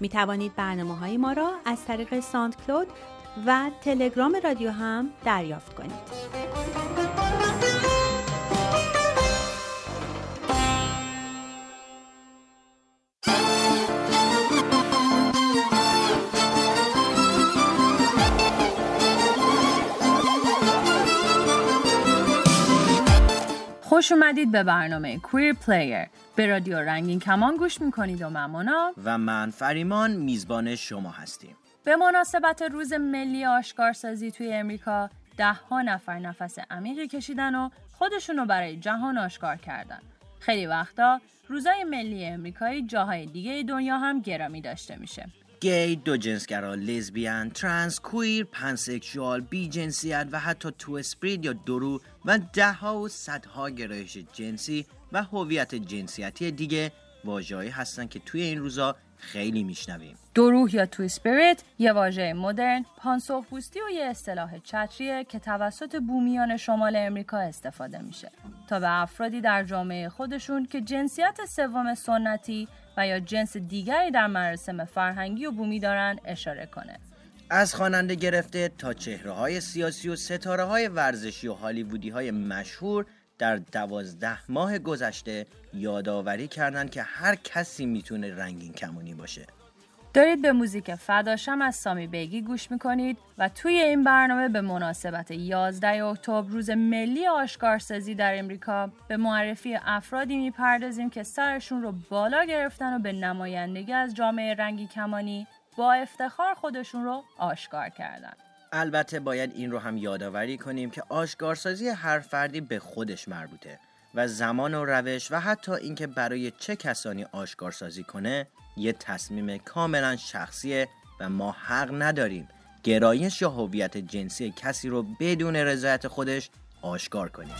می توانید برنامه های ما را از طریق SoundCloud و تلگرام رادیو هم دریافت کنید. خوش اومدید به برنامه Queer Player به رادیو رنگین کمان گوش می‌کنید و ممونا و من فریمان میزبان شما هستیم. به مناسبت روز ملی آشکارسازی توی امریکا ده ها نفر نفس عمیقی کشیدن و خودشونو برای جهان آشکار کردن. خیلی وقتا روزای ملی امریکایی جاهای دیگه دنیا هم گرامی داشته میشه. گی، دو جنسگرا، لزبیان، ترانس، کویر، پنسکشوال، بی جنسیت و حتی تو اسپرید یا درو و ده ها و صدها گرایش جنسی و هویت جنسیتی دیگه واژه‌ای هستن که توی این روزا خیلی میشنویم. دروح یا تو اسپریت یه واژه مدرن پانسوخ پوستی و یه اصطلاح چتریه که توسط بومیان شمال امریکا استفاده میشه. تا به افرادی در جامعه خودشون که جنسیت سوم سنتی و یا جنس دیگری در مراسم فرهنگی و بومی دارن اشاره کنه. از خواننده گرفته تا چهره های سیاسی و ستاره های ورزشی و هالیوودی های مشهور در دوازده ماه گذشته یادآوری کردند که هر کسی می‌تونه رنگین کمونی باشه. دارید به موزیک فداشم از سامی بیگی گوش می‌کنید و توی این برنامه به مناسبت 11 اکتبر روز ملی آشکارسازی در امریکا به معرفی افرادی می‌پردازیم که سرشون رو بالا گرفتن و به نمایندگی از جامعه رنگی کمانی با افتخار خودشون رو آشکار کردن. البته باید این رو هم یادآوری کنیم که آشکارسازی هر فردی به خودش مربوطه و زمان و روش و حتی اینکه برای چه کسانی آشکارسازی کنه یه تصمیم کاملا شخصیه و ما حق نداریم گرایش یا هویت جنسی کسی رو بدون رضایت خودش آشکار کنیم.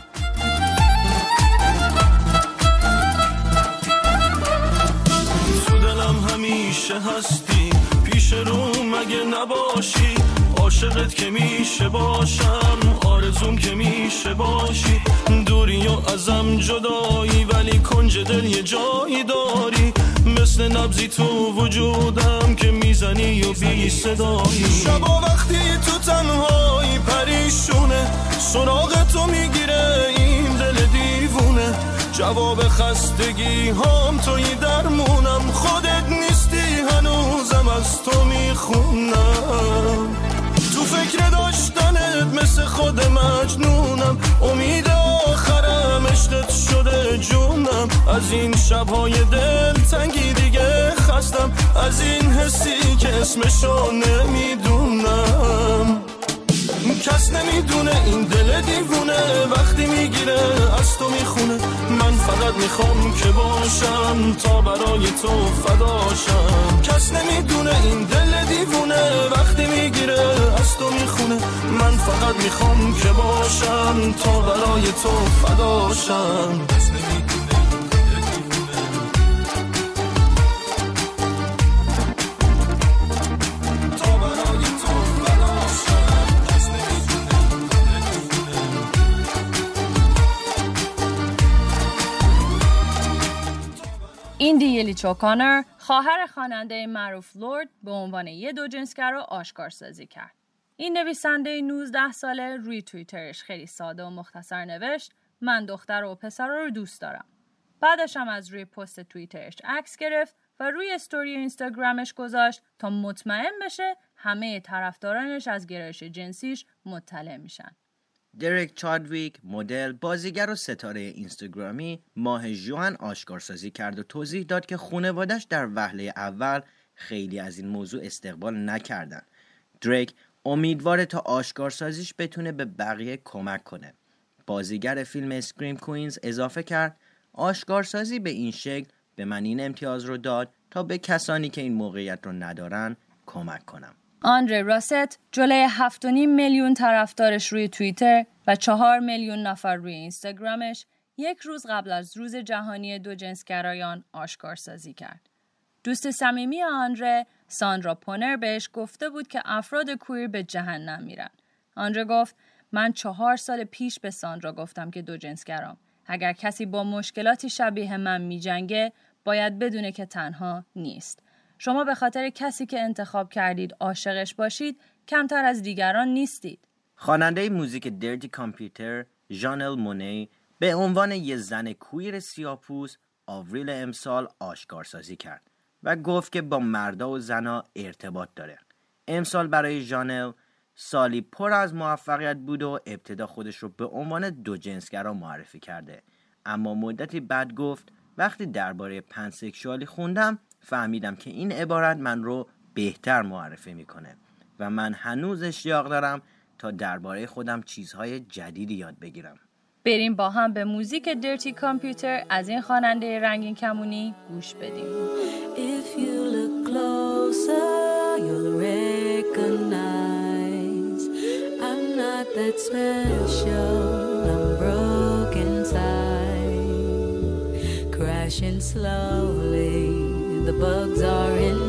همیشه هستی پیش رو مگه نباشی؟ عاشقت که میشه باشم آرزوم که میشه باشی. دوری و ازم جدایی ولی کنج دل یه جایی داری. مثل نبزی تو وجودم که می‌زنی و بی صدایی. شبا وقتی تو تنهایی پریشونه سراغ تو می‌گیره این دل دیوونه. جواب خستگی هم توی درمونم خودت نیستی هنوزم از تو می‌خونم. تو فکر داشتنت مثل خود مجنونم امید آخرم عشقت شده جونم. از این شبهای دل تنگی دیگه خستم. از این حسی که اسمشو نمی‌دونم. کس نمی‌دونه این دل دیوونه. وقتی می‌گیره از تو می‌خونه. من فقط می‌خوام که باشم تا برای تو فداشم کس نمی‌دونه این دل دیوونه. وقتی می‌گیره از تو می‌خونه. من فقط می‌خوام که باشم تا برای تو فداشم این دیلی چوکانر خواهر خواننده معروف لورد به عنوان یه دو جنسگر رو آشکار سازی کرد. این نویسنده 19 ساله روی توییترش خیلی ساده و مختصر نوشت من دختر و پسر رو دوست دارم. بعدش هم از روی پست توییترش عکس گرفت و روی استوری اینستاگرامش گذاشت تا مطمئن بشه همه طرفدارانش از گرایش جنسیش مطلع میشن. درک چادویک مدل بازیگر و ستاره اینستاگرامی ماه جوان آشکارسازی کرد و توضیح داد که خانوادش در وهله اول خیلی از این موضوع استقبال نکردن. دریک امیدواره تا آشکارسازیش بتونه به بقیه کمک کنه. بازیگر فیلم اسکریم کوینز اضافه کرد آشکارسازی به این شکل به من این امتیاز رو داد تا به کسانی که این موقعیت رو ندارن کمک کنم. آندره راست جلوی 7.5 میلیون طرفدارش روی توییتر و 4 میلیون نفر روی اینستاگرامش یک روز قبل از روز جهانی دو جنسگرایان آشکارسازی کرد. دوست صمیمی آندره ساندرا پونر بهش گفته بود که افراد کویر به جهنم میرن. آندره گفت من چهار سال پیش به ساندرا گفتم که دو جنسگرام. اگر کسی با مشکلاتی شبیه من میجنگه باید بدونه که تنها نیست. شما به خاطر کسی که انتخاب کردید عاشقش باشید کمتر از دیگران نیستید. خواننده موزیک درتی کامپیوتر ژانل مونی به عنوان یه زن کویر سیاپوس آوریل امسال آشکارسازی کرد و گفت که با مردا و زنا ارتباط داره. امسال برای ژانل سالی پر از موفقیت بود و ابتدا خودش رو به عنوان دو جنسگرا معرفی کرده اما مدتی بعد گفت وقتی درباره پنسکشوالی خوندم فهمیدم که این عبارت من رو بهتر معرفی می‌کنه و من هنوز اشتیاق دارم تا درباره خودم چیزهای جدیدی یاد بگیرم. بریم با هم به موزیک درتی کامپیوتر از این خواننده رنگین کمونی گوش بدیم. If you look closer, you'll recognize I'm not that special, I'm broken inside. Crashing slowly. The bugs are in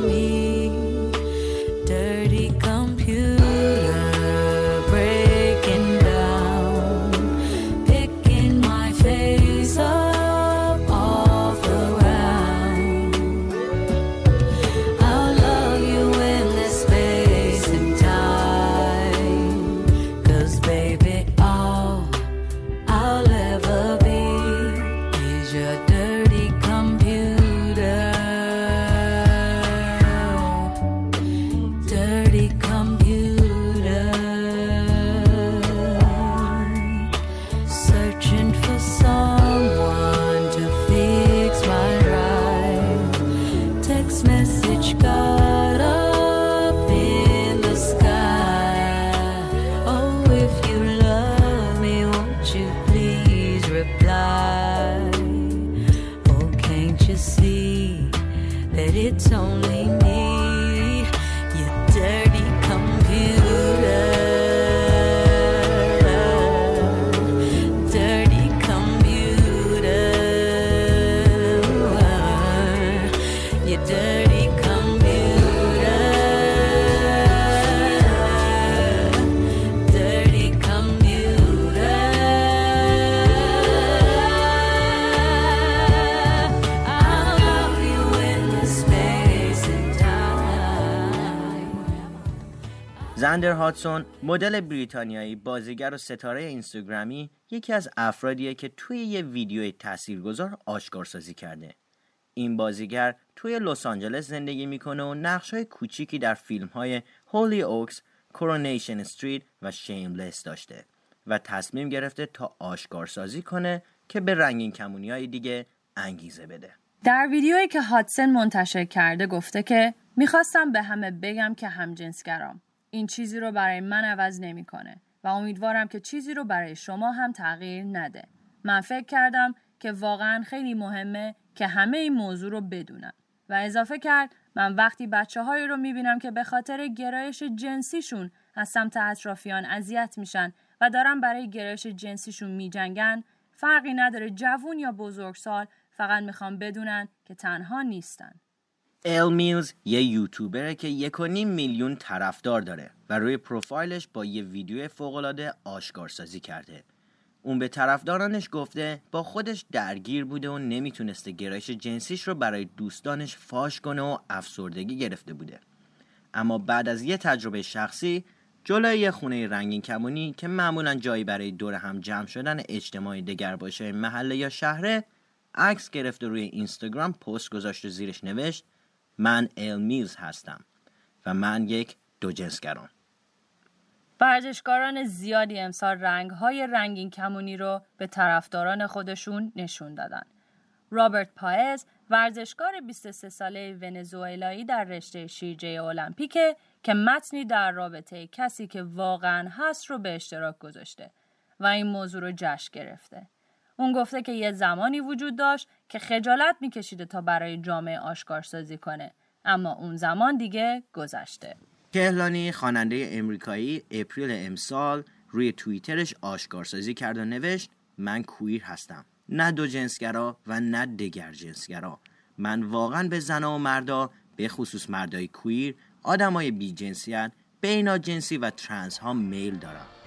زندر هاتسون مدل بریتانیایی بازیگر و ستاره اینستاگرامی یکی از افرادیه که توی یه ویدیو تاثیرگذار آشکارسازی کرده این بازیگر توی لس آنجلس زندگی می‌کنه و نقش های کوچیکی در فیلم های هولی اوکس، کورونیشن استریت و شیملس داشته و تصمیم گرفته تا آشکارسازی کنه که به رنگین کمونی های دیگه انگیزه بده. در ویدیویی که هاتسن منتشر کرده گفته که می‌خواستم به همه بگم که همجنسگرام این چیزی رو برای من عوض نمی‌کنه و امیدوارم که چیزی رو برای شما هم تغییر نده. من فکر کردم که واقعا خیلی مهمه که همه این موضوع رو بدونن و اضافه کرد من وقتی بچه هایی رو می‌بینم که به خاطر گرایش جنسیشون از سمت اطرافیان اذیت میشن و دارن برای گرایش جنسیشون میجنگن فرقی نداره جوون یا بزرگسال فقط می‌خوام بدونن که تنها نیستن. ال میلز یه یوتیوبره که یک و میلیون طرفدار داره و روی پروفایلش با یه ویدیو فوقالعاده آشکارسازی کرده. اون به طرفدارانش گفته با خودش درگیر بوده و نمی‌تونسته گرایش جنسیش رو برای دوستانش فاش کنه و افسردگی گرفته بوده. اما بعد از یه تجربه شخصی جلوی یه خونه رنگین کمونی که معمولا جایی برای دور هم جمع شدن اجتماعی دگر باشه محله یا شهره عکس گرفته روی اینستاگرام پست گذاشته زیرش نوشت من ایل میلز هستم و من یک دو جنسگرام ورزشکاران زیادی امسال رنگهای رنگین کمونی رو به طرفداران خودشون نشون دادن. رابرت پایز ورزشکار 23 ساله ونزوئلایی در رشته شیرجه المپیکه که متنی در رابطه کسی که واقعا هست رو به اشتراک گذاشته و این موضوع رو جشن گرفته. اون گفته که یه زمانی وجود داشت که خجالت میکشیده تا برای جامعه آشکارسازی کنه. اما اون زمان دیگه گذشته. کهلانی خواننده امریکایی اپریل امسال روی توییترش آشکارسازی کرد و نوشت من کویر هستم. نه دو جنسگرا و نه دگر جنسگرا. من واقعا به زنها و مردا به خصوص مردای کویر آدمای بی جنسیت بینا جنسی و ترنس ها میل دارم.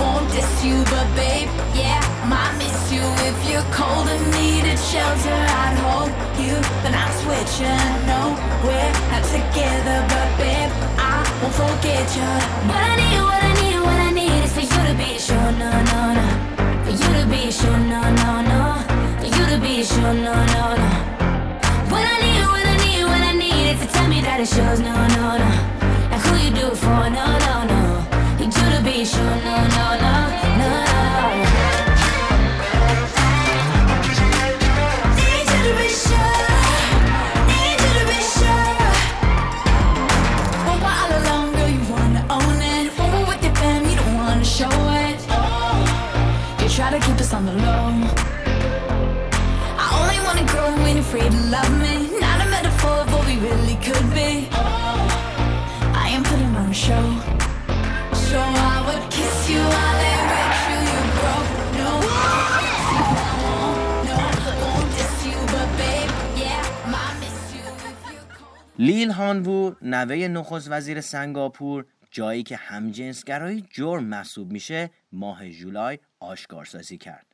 won't diss you, but babe, yeah, might miss you. If you're cold and needed shelter, I'd hold you. But I'm switching, no, we're not together, but babe, I won't forget you. What I need, what I need, what I need is for you to be sure, no, no, no. For you to be sure, no, no, no. For you to be sure, no, no, no. What I need, what I need, what I need is to tell me that it shows, no, no, no. And who you do it for, no, no, no. Need you to be sure, no, no, no, no. Need to be sure. All alone, girl, you wanna own it. With your fam, you don't wanna show it. You try to keep us on the low. لیل هانوو نوه نخست وزیر سنگاپور جایی که همجنسگرایی جرم محسوب میشه ماه جولای آشکارسازی کرد.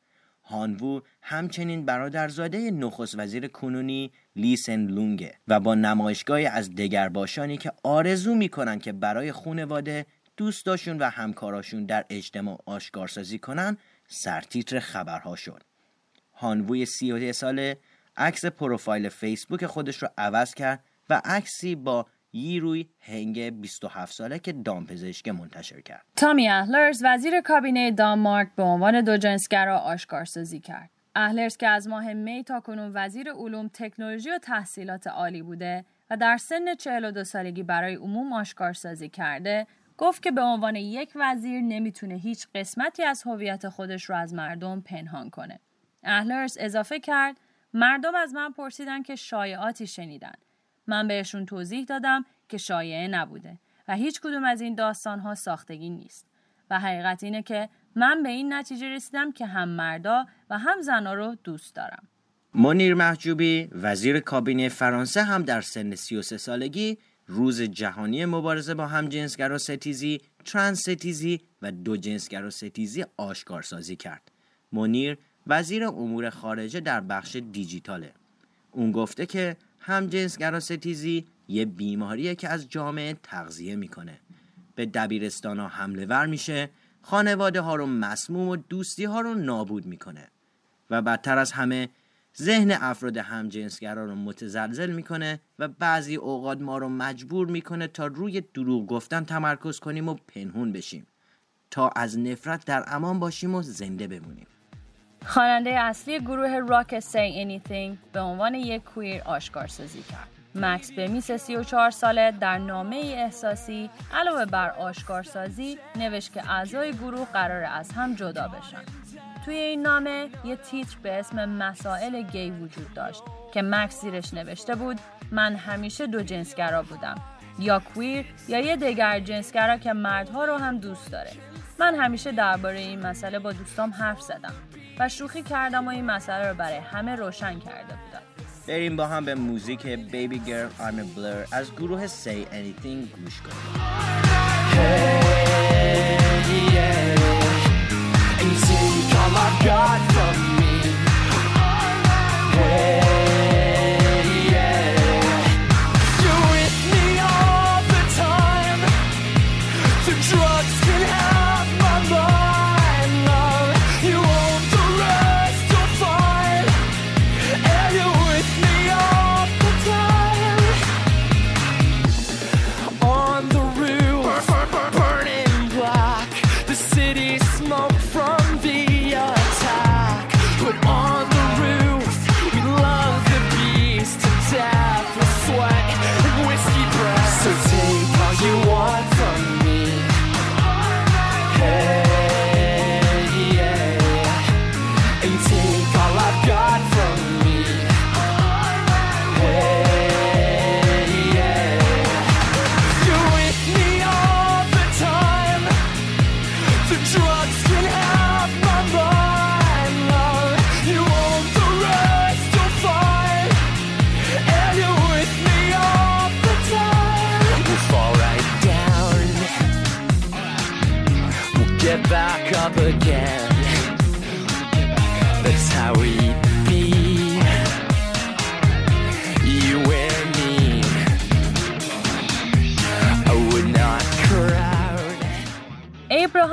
هانوو همچنین برادرزاده نخست وزیر کنونی لی سن لونگه و با نمایشگاهی از دگرباشانی که آرزو می‌کنن که برای خونواده دوستاشون و همکاراشون در اجتماع آشکارسازی کنن سرتیتر خبرها شد. هانووی 31 ساله عکس پروفایل فیسبوک خودش رو عوض کرد و عکسی با ییروی هنگ 27 ساله که دامپزشک منتشر کرد. تامی اهلرز وزیر کابینه دانمارک به عنوان دو جنسگرا آشکارسازی کرد. اهلرز که از ماه می تا کنون وزیر علوم، تکنولوژی و تحصیلات عالی بوده و در سن 42 سالگی برای عموم آشکارسازی کرده، گفت که به عنوان یک وزیر نمی‌تونه هیچ قسمتی از هویت خودش رو از مردم پنهان کنه. اهلرز اضافه کرد مردم از من پرسیدن که شایعاتی شنیدن. من بهشون توضیح دادم که شایعه نبوده و هیچ کدوم از این داستان ها ساختگی نیست. و حقیقت اینه که من به این نتیجه رسیدم که هم مردا و هم زنا رو دوست دارم. منیر محجوبی وزیر کابینه فرانسه هم در سن 33 سالگی روز جهانی مبارزه با همجنسگرا ستیزی، ترانس ستیزی و دو جنسگرا ستیزی آشکارسازی کرد. منیر وزیر امور خارجه در بخش دیجیتاله. اون گفته که همجنسگرا ستیزی یه بیماریه که از جامعه تغذیه می‌کنه. به دبیرستان ها حمله ور میشه، خانواده ها رو مسموم و دوستی ها رو نابود می‌کنه. و بدتر از همه ذهن افراد همجنسگرا رو متزلزل می‌کنه و بعضی اوقات ما رو مجبور می‌کنه تا روی دروغ گفتن تمرکز کنیم و پنهون بشیم تا از نفرت در امان باشیم و زنده بمونیم خواننده اصلی گروه راک Say Anything به عنوان یک کویر آشکارسازی کرد. مکس بمیس 34 ساله در نامه احساسی علاوه بر آشکارسازی نوشت که اعضای گروه قرار از هم جدا بشن. توی این نامه یه تیتر به اسم مسائل گی وجود داشت که مکس زیرش نوشته بود من همیشه دو جنسگرا بودم یا کویر یا یه دگر جنسگرا که مردها رو هم دوست داره من همیشه درباره این مسئله با دوستام حرف زدم و شوخی کردم و این مسئله رو برای همه روشن کرده بودم بریم با هم به موزیک Baby Girl I'm a Blur از گروه Say Anything گوش کنیم hey, yeah.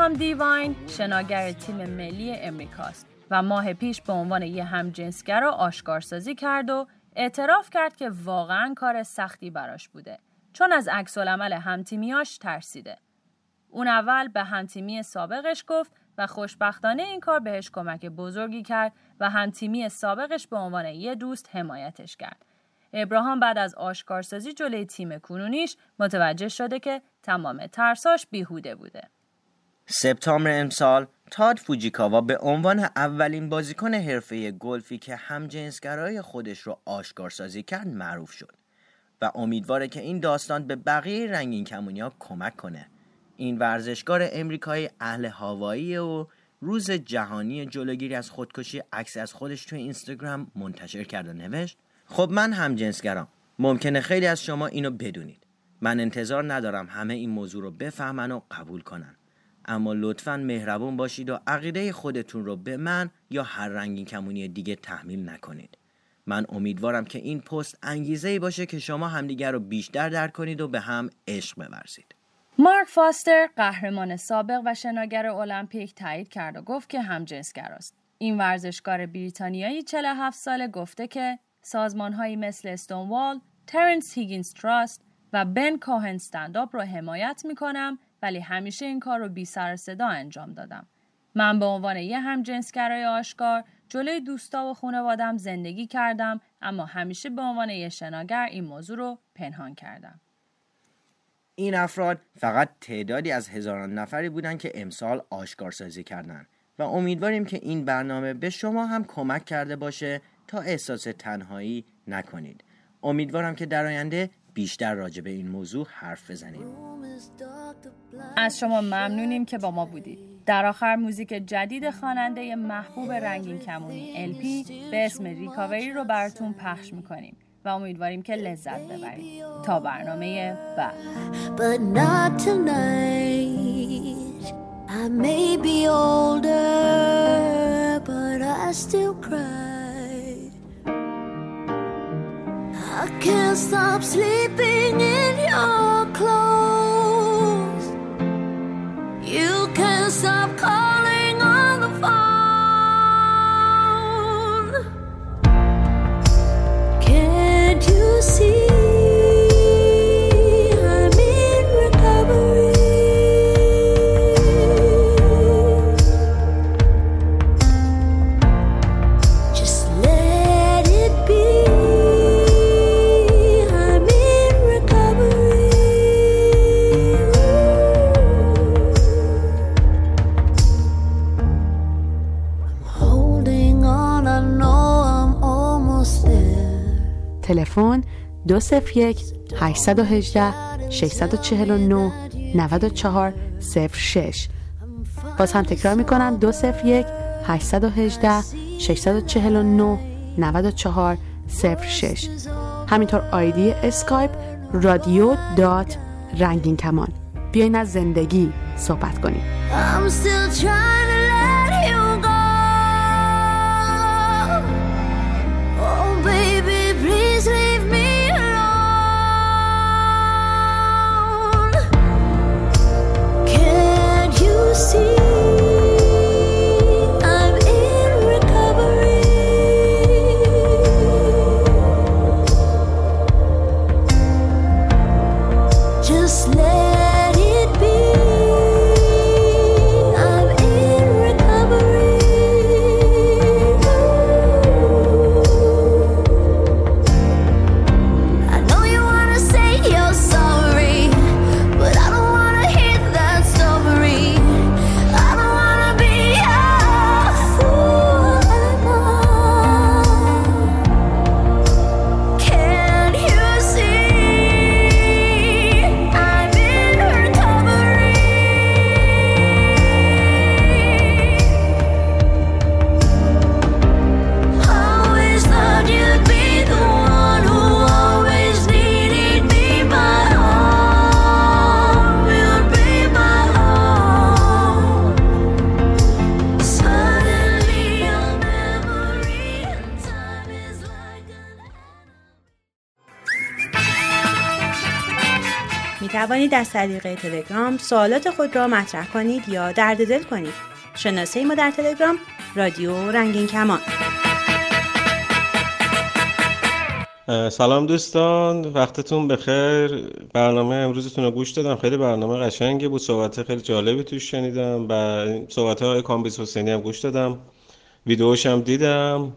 ابراهام دیواین شناگر تیم ملی امریکاست و ماه پیش به عنوان یه همجنسگر را آشکارسازی کرد و اعتراف کرد که واقعا کار سختی براش بوده چون از عکس العمل همتیمیاش ترسیده. اون اول به همتیمی سابقش گفت و خوشبختانه این کار بهش کمک بزرگی کرد و همتیمی سابقش به عنوان یه دوست حمایتش کرد. ابراهام بعد از آشکارسازی جلوی تیم کنونیش متوجه شده که تمام ترساش بیهوده بوده. سپتامبر امسال تاد فوجیکاوا به عنوان اولین بازیکن حرفه گلفی که همجنسگرای خودش رو آشکارسازی کرد معروف شد و امیدواره که این داستان به بقیه رنگین کمونیا کمک کنه. این ورزشکار امریکایی اهل هاوایی و روز جهانی جلوگیری از خودکشی عکس از خودش توی اینستاگرام منتشر کرد و نوشت خب من هم جنسگرام ممکنه خیلی از شما اینو بدونید. من انتظار ندارم همه این موضوع رو بفهمن و قبول کنن. اما لطفا مهربون باشید و عقیده خودتون رو به من یا هر رنگین کمونی دیگه تحمیل نکنید من امیدوارم که این پست انگیزه ای باشه که شما همدیگر رو بیشتر درک کنید و به هم عشق بورزید مارک فاستر قهرمان سابق و شناگر المپیک تایید کرد و گفت که همجنسگر است. این ورزشکار بریتانیایی 47 ساله گفته که سازمانهایی مثل استونوال، Terrence Higgins Trust و Ben Cohen StandUp رو حمایت می کنم ولی همیشه این کار رو بی سر صدا انجام دادم. من به عنوان یه همجنسگرای آشکار جلوی دوستا و خانوادم زندگی کردم اما همیشه به عنوان یه شناگر این موضوع رو پنهان کردم. این افراد فقط تعدادی از هزاران نفری بودند که امسال آشکارسازی کردند و امیدواریم که این برنامه به شما هم کمک کرده باشه تا احساس تنهایی نکنید. امیدوارم که در آینده بیشتر راجع به این موضوع حرف بزنیم. از شما ممنونیم که با ما بودید. در آخر موزیک جدید خواننده محبوب رنگین کمونی LP به اسم ریکاوری رو براتون پخش می‌کنیم و امیدواریم که لذت ببرید تا برنامه بعد I can't stop sleeping in your clothes. 201 818 649 94 06 باز هم تکرار می‌کنم 201 818 649 94 06 همینطور آیدی اسکایپ رادیو dot رنگین کمان بیاین از زندگی صحبت کنیم. See? می توانید از طریق تلگرام سوالات خود را مطرح کنید یا درد دل کنید. شناسه ما در تلگرام رادیو رنگین کمان. سلام دوستان وقتتون بخیر. برنامه امروزتون رو گوش دادم. خیلی برنامه قشنگی بود. صحبت خیلی جالبی توش شنیدم و صحبت های کامبیز حسینی هم گوش دادم. ویدیوش هم دیدم.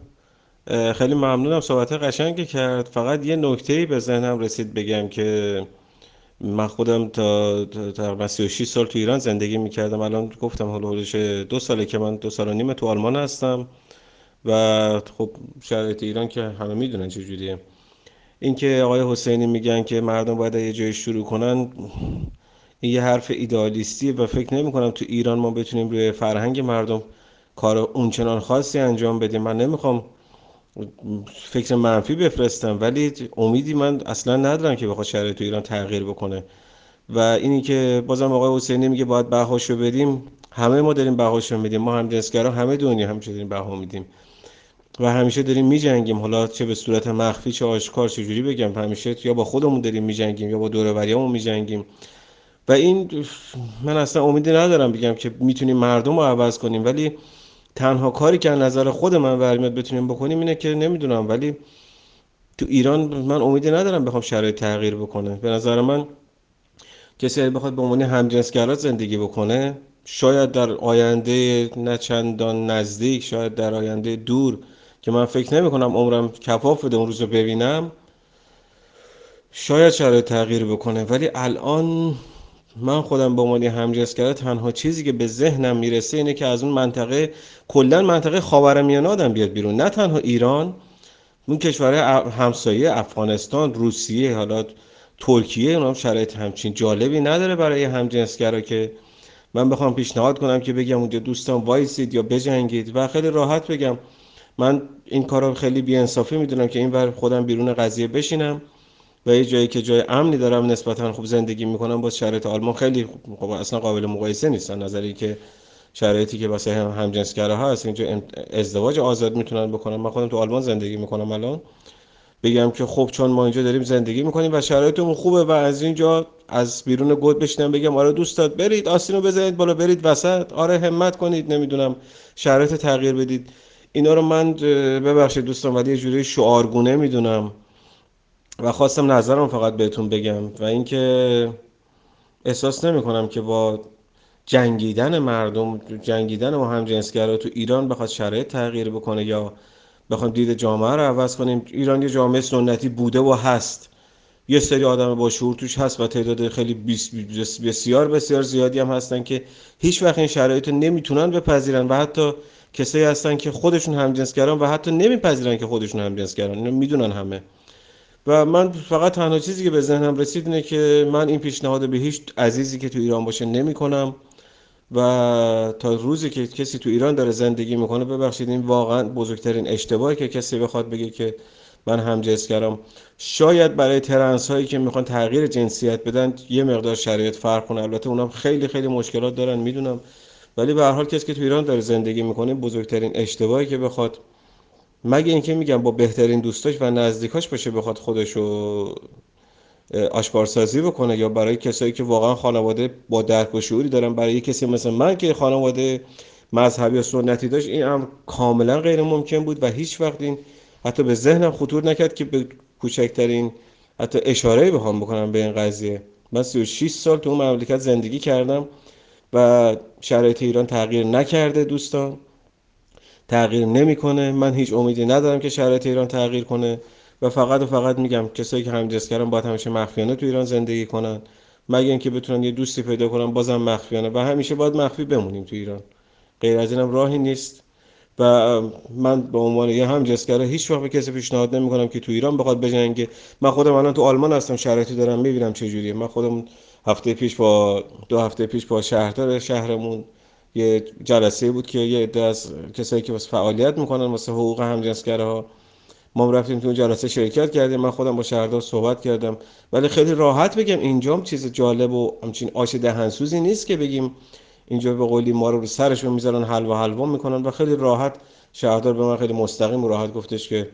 خیلی ممنونم. صحبت قشنگی کرد. فقط یه نکته به ذهنم رسید بگم که من خودم تا تقریبا 36 سال تو ایران زندگی می‌کردم. الان گفتم حالا حدودش دو ساله که من دو سال و نیم تو آلمان هستم و خب شرایط ایران که همه می‌دونن چجوریه اینکه آقای حسینی میگن که مردم باید یه جایی شروع کنن این یه حرف ایدئالیستیه و فکر نمی کنم تو ایران ما بتونیم روی فرهنگ مردم کار اونچنان خاصی انجام بدیم. من نمی‌خوام فکر منفی بفرستم ولی امیدی من اصلا ندارم که بخواد شرایط تو ایران تغییر بکنه. و اینی که بازم آقای حسینی میگه باید بهاشو بدیم. همه ما داریم بهاشو میدیم. ما هم جنسگرا همه دنیا همیشه داریم بها میدیم. و همیشه داریم میجنگیم. حالا چه به صورت مخفی چه آشکار چه جوری بگم. همیشه یا با خودمون داریم میجنگیم یا با دور میجنگیم. و این من اصلا امیدی ندارم بگم که می‌تونیم مردم رو عوض کنیم. ولی تنها کاری که از نظر خود من برمیاد بتونیم بکنیم اینه که نمی‌دونم ولی تو ایران من امیدی ندارم بخوام شرایط تغییر بکنه. به نظر من کسی اگه بخواد به عنوان همجنسگرا زندگی بکنه شاید در آینده نه چندان نزدیک شاید در آینده دور که من فکر نمی کنم عمرم کفاف بده اون روز رو ببینم شاید شرایط تغییر بکنه. ولی الان من خودم به عنوان همجنسگرا تنها چیزی که به ذهنم می‌رسه اینه که از اون منطقه کلا منطقه خاورمیانه آدم بیاد بیرون. نه تنها ایران اون کشورهای همسایه افغانستان روسیه حالا ترکیه اونها هم شرایط همچین جالبی نداره برای همجنسگرا که من بخوام پیشنهاد کنم که بگم اونجا دوستان وایسید یا بجنگید و خیلی راحت بگم. من این کارو خیلی بی‌انصافی می‌دونم که اینور خودم بیرون قضیه بشینم. و یه جایی که جای امنی دارم نسبتا خوب زندگی می‌کنم با شرایط آلمان خیلی خب اصلا قابل مقایسه نیستن نظری که شرایطی که واسه هم همجنسگراها هست اینجا ازدواج آزاد می‌تونن بکنن. من خودم تو آلمان زندگی می‌کنم الان. بگم که خب چون ما اینجا داریم زندگی می‌کنیم و شرایطمون خوبه و از اینجا از بیرون گود بشینم بگم آره دوستات برید آستینو بزنید بالا برید وسط. آره همت کنید نمی‌دونم شرایط تغییر بدید. اینا رو من ببخشید دوستان ولی یه جوری شعارگونه می‌دونم. و خواستم نظرم فقط بهتون بگم و اینکه احساس نمی کنم که با جنگیدن مردم جنگیدن ما هم جنسگرا تو ایران بخواد شرایط تغییر بکنه یا بخوایم دید جامعه رو عوض کنیم. ایران یه جامعه سنتی بوده و هست. یه سری آدم با شعور توش هست و تعداد خیلی بسیار بسیار زیادی هم هستن که هیچ وقت این شرایط رو نمی‌تونن بپذیرن و حتی کسایی هستن که خودشون همجنسگران و حتی نمیپذیرن که خودشون همجنسگران اینو می‌دونن همه. و من فقط تنها چیزی که به ذهنم رسید اینه که من این پیشنهاد به هیچ عزیزی که تو ایران باشه نمی کنم و تا روزی که کسی تو ایران داره زندگی می‌کنه ببخشید این واقعا بزرگترین اشتباهی که کسی بخواد بگه که من همجنسگرام. شاید برای ترنس هایی که می‌خوان تغییر جنسیت بدن یه مقدار شرایط فرق کنه. البته اونم خیلی خیلی مشکلات دارن می‌دونم. ولی به هر حال کسی که تو ایران داره زندگی می‌کنه بزرگترین اشتباهی که بخواد مگه اینکه میگم با بهترین دوستاش و نزدیکاش باشه بخواد خودشو آشکارسازی بکنه یا برای کسایی که واقعا خانواده با درک و شعوری دارن برای کسی مثل من که خانواده مذهبی یا سنتی داشت این امر کاملا غیر ممکن بود و هیچ وقت این حتی به ذهنم خطور نکرد که به کوچکترین حتی اشاره بخوام بکنم به این قضیه. من 36 سال تو اون مملکت زندگی کردم و شرایط ایران تغییر نکرده دوستان. تغییر نمی‌کنه. من هیچ امیدی ندارم که شرایط ایران تغییر کنه و فقط و فقط میگم کسایی که همجنسگران باید همیشه مخفیانه تو ایران زندگی کنن. مگه اینکه بتونن یه دوستی پیدا کنن بازم مخفیانه. و همیشه باید مخفی بمونیم تو ایران. غیر از اینم راهی نیست. و من به عنوان یه همجنسگرا هیچ وقت به کسی پیشنهاد نمی‌کنم که تو ایران بخواد بجنگه. من خودم الان تو آلمان هستم شرایطی دارم می‌بینم چه جوریه من خودم هفته پیش با دو هفته پیش با شهردار شهرمون یه جلسه بود که یه عده از کسایی که واسه فعالیت می‌کنن واسه حقوق همجنسگراها ما رفتیم تو جلسه شرکت کردیم. من خودم با شهردار صحبت کردم. ولی خیلی راحت بگم اینجام چیز جالب و همچین آش دهنسوزی نیست که بگیم اینجا به قولی ما رو سرشون می‌ذارن حلوا حلوا می‌کنن و خیلی راحت شهردار به من خیلی مستقیم و راحت گفتش که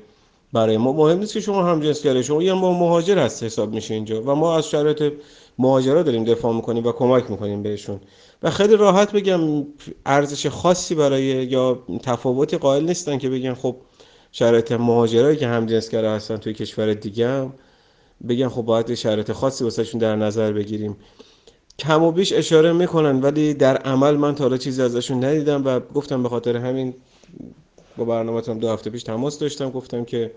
برای ما مهم نیست که شما هم جنسگره شما یه ما مهاجر هست حساب میشه اینجا و ما از شرایط مهاجرا داریم دفاع می‌کنیم و کمک می‌کنیم بهشون. و خیلی راحت بگم ارزش خاصی برای یا تفاوتی قائل نیستن که بگن خب شرایط مهاجرایی که هم جنسگرا هستن توی کشور دیگه بگن خب باید شرایط خاصی واسهشون در نظر بگیریم. کم و بیش اشاره می‌کنن ولی در عمل من تا حالا چیزی ازشون ندیدم و گفتم به خاطر همین با برنامه‌تون دو هفته پیش تماس داشتم. گفتم که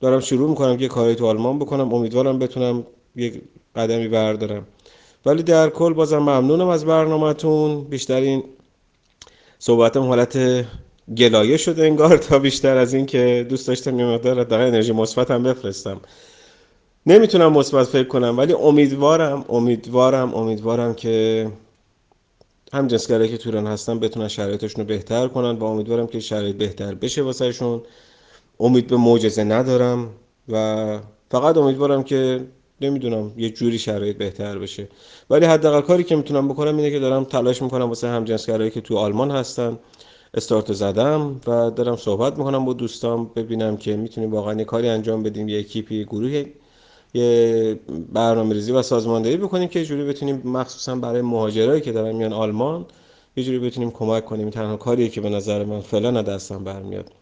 دارم شروع می‌کنم که کاری تو آلمان بکنم. امیدوارم بتونم یک قدمی بردارم. ولی در کل بازم ممنونم از برنامهتون. بیشترین صحبتم حالت گلایه شده انگار تا بیشتر از این که دوست داشتم یه مقدار حداقل انرژی مثبت هم بفرستم. نمی‌تونم مثبت فکر کنم ولی امیدوارم امیدوارم امیدوارم که هم جنسگرایی که تو ایران هستن بتونن شرایطشون رو بهتر کنن و امیدوارم که شرایط بهتر بشه واسهشون. امید به معجزه ندارم و فقط امیدوارم که نمی‌دونم یه جوری شرایط بهتر بشه. ولی حداقل کاری که می‌تونم بکنم اینه که دارم تلاش می‌کنم واسه هم جنسگرایی که تو آلمان هستن استارت زدم و دارم صحبت می‌کنم با دوستام ببینم که می‌تونیم واقعا یه کاری انجام بدیم یه اکیپی گروهی یه برنامه ریزی و سازماندهی بکنیم که جوری بتونیم مخصوصا برای مهاجرایی که دارن میان آلمان یه جوری بتونیم کمک کنیم. تنها کاریه که به نظر من فعلا دستم برمیاد.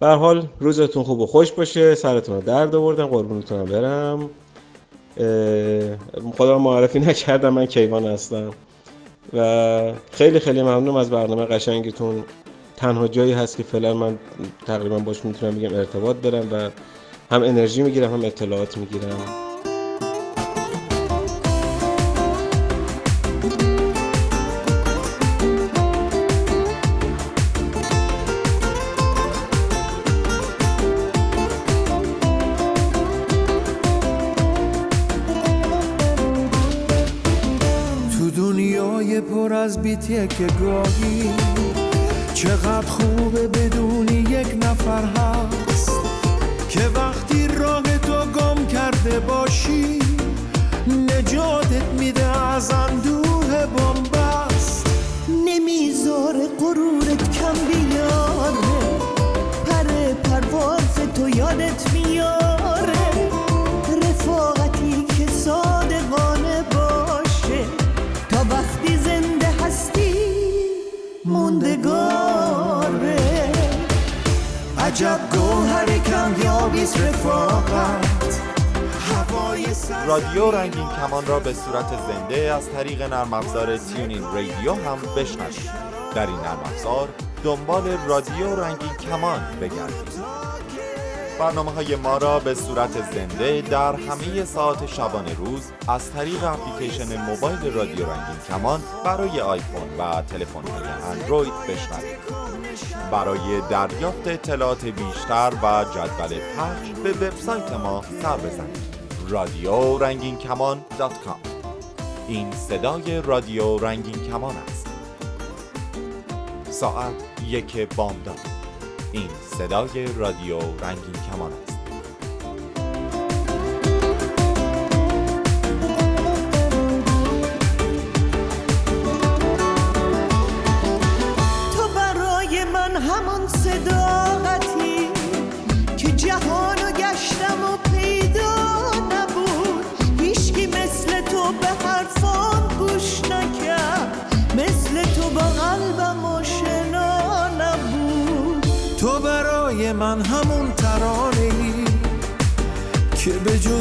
به حال روزتون خوب و خوش باشه. سرتون رو درد آوردم. قربونتون برم. رو معرفی نکردم من کیوان هستم. و خیلی خیلی ممنونم از برنامه قشنگتون تنها جایی هست که فعلا من تقریبا باش می‌تونم بگم ارتباط دارم و هم انرژی می‌گیرم هم اطلاعات می‌گیرم. از بیتیه که کمان را به صورت زنده از طریق نرم افزار تیونین رادیو هم بشنوید. در این نرم افزار دنبال رادیو رنگین کمان بگردید. برنامه های ما را به صورت زنده در همه ساعت شبانه روز از طریق اپلیکیشن موبایل رادیو رنگین کمان برای آیفون و تلفن های اندروید بشنوید. برای دریافت اطلاعات بیشتر و جدول پخش به وبسایت ما سر بزنید. رادیو رنگین کمان این صدای رادیو رنگین کمان است. ساعت یک بامداد. این صدای رادیو رنگین کمان است.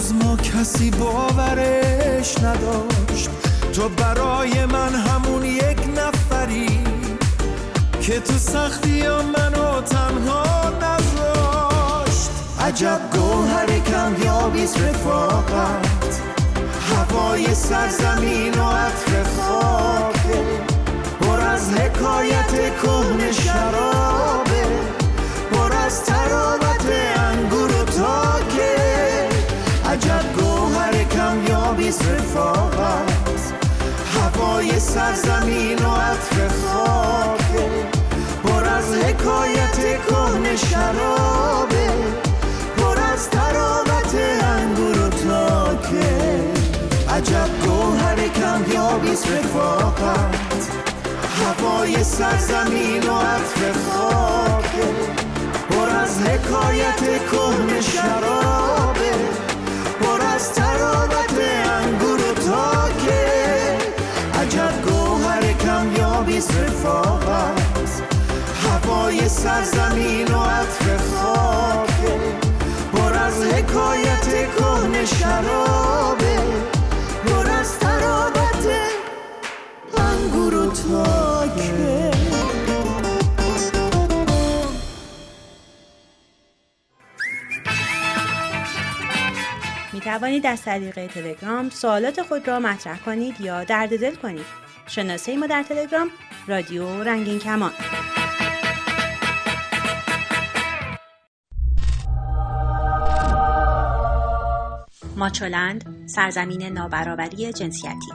جز ما کسی باورش نداشت. تو برای من همون یک نفری که تو سختی منو تنها نذاشت. عجب گوهر کمیابیست رفاقت. هوای سرزمین و عطر خاکه پر از حکایت کهن شرابه رفاقت. هوای سرزمین و عطر خاکه پر از حکایت کهن شرابه پر از تراوت انگور و تاکه عجب گوهر کمیابیست رفاقت. هوای سرزمین و عطر خاکه پر از حکایت کهن شرابه سرزمین و عطر خاکه پر از حکایت کهن شرابه پر از تراوت انگور و تاکه می توانید از طریق تلگرام سوالات خود را مطرح کنید یا درد دل کنید. شناسه ما در تلگرام رادیو رنگین کمان. ماچولند سرزمین نابرابری جنسیتی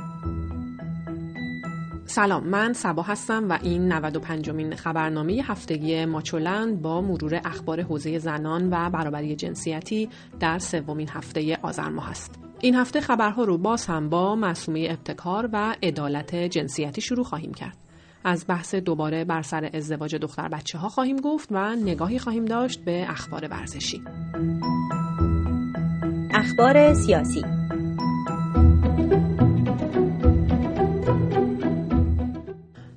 سلام من سبا هستم و این 95 مین خبرنامه هفتگی ماچولند با مرور اخبار حوزه زنان و برابری جنسیتی در سومین هفته آذر ماه است. این هفته خبرها رو باز هم با مسومه ابتکار و عدالت جنسیتی شروع خواهیم کرد. از بحث دوباره بر سر ازدواج دختر بچه ها خواهیم گفت و نگاهی خواهیم داشت به اخبار ورزشی. اخبار سیاسی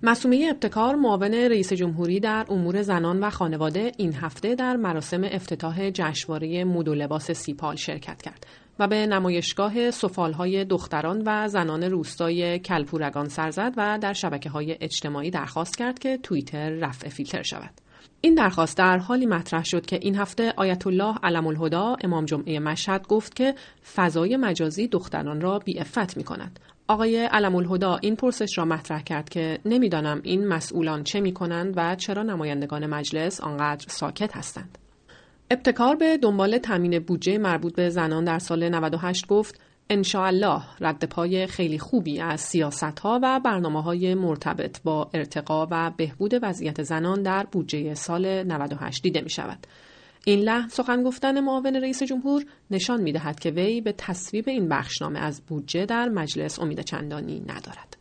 مسومه ابتکار معاون رئیس جمهوری در امور زنان و خانواده این هفته در مراسم افتتاح جشنواره مد و لباس سیپال شرکت کرد و به نمایشگاه سفالهای دختران و زنان روستای کلپورگان سر زد و در شبکه های اجتماعی درخواست کرد که توییتر رفع فیلتر شود. این درخواست در حالی مطرح شد که این هفته آیت الله علم الهدا امام جمعه مشهد گفت که فضای مجازی دختران را بی افت می کند. آقای علم الهدا این پرسش را مطرح کرد که نمی‌دانم این مسئولان چه می کنند و چرا نمایندگان مجلس آنقدر ساکت هستند. ابتکار به دنبال تامین بودجه مربوط به زنان در سال 98 گفت الله رد پای خیلی خوبی از سیاست ها و برنامه های مرتبط با ارتقا و بهبود وضعیت زنان در بودجه سال 98 دیده می شود. این لحن سخن گفتن معاون رئیس جمهور نشان می دهد که وی به تصویب این بخشنامه از بودجه در مجلس امید چندانی ندارد.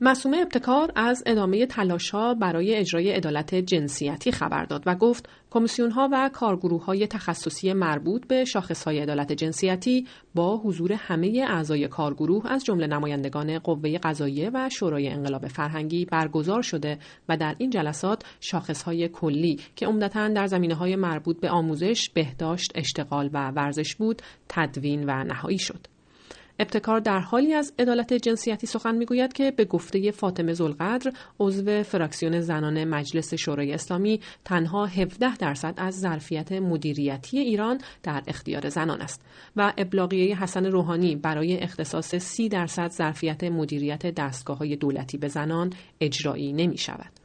مسومه ابتکار از ادامه تلاشها برای اجرای عدالت جنسیتی خبر داد و گفت کمیسیون ها و کارگروه های تخصصی مربوط به شاخص های عدالت جنسیتی با حضور همه اعضای کارگروه از جمله نمایندگان قوه قضاییه و شورای انقلاب فرهنگی برگزار شده و در این جلسات شاخص های کلی که عمدتا در زمینه های مربوط به آموزش، بهداشت، اشتغال و ورزش بود تدوین و نهایی شد. ابتکار در حالی از عدالت جنسیتی سخن می‌گوید که به گفته فاطمه زلقدر عضو فراکسیون زنان مجلس شورای اسلامی تنها 17 درصد از ظرفیت مدیریتی ایران در اختیار زنان است و ابلاغیه حسن روحانی برای اختصاص 30 درصد ظرفیت مدیریت دستگاه های دولتی به زنان اجرایی نمی شود.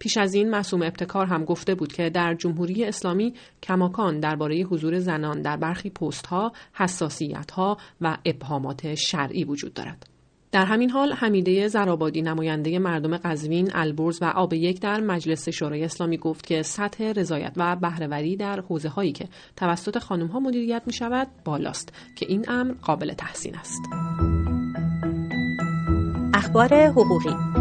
پیش از این معصوم ابتکار هم گفته بود که در جمهوری اسلامی کماکان درباره حضور زنان در برخی پست ها، حساسیت ها و ابهامات شرعی وجود دارد. در همین حال حمیده زرابادی نماینده مردم قزوین، البرز و آب یک در مجلس شورای اسلامی گفت که سطح رضایت و بهرهوری در حوزه هایی که توسط خانم ها مدیریت می شود بالاست که این امر قابل تحسین است. اخبار حقوقی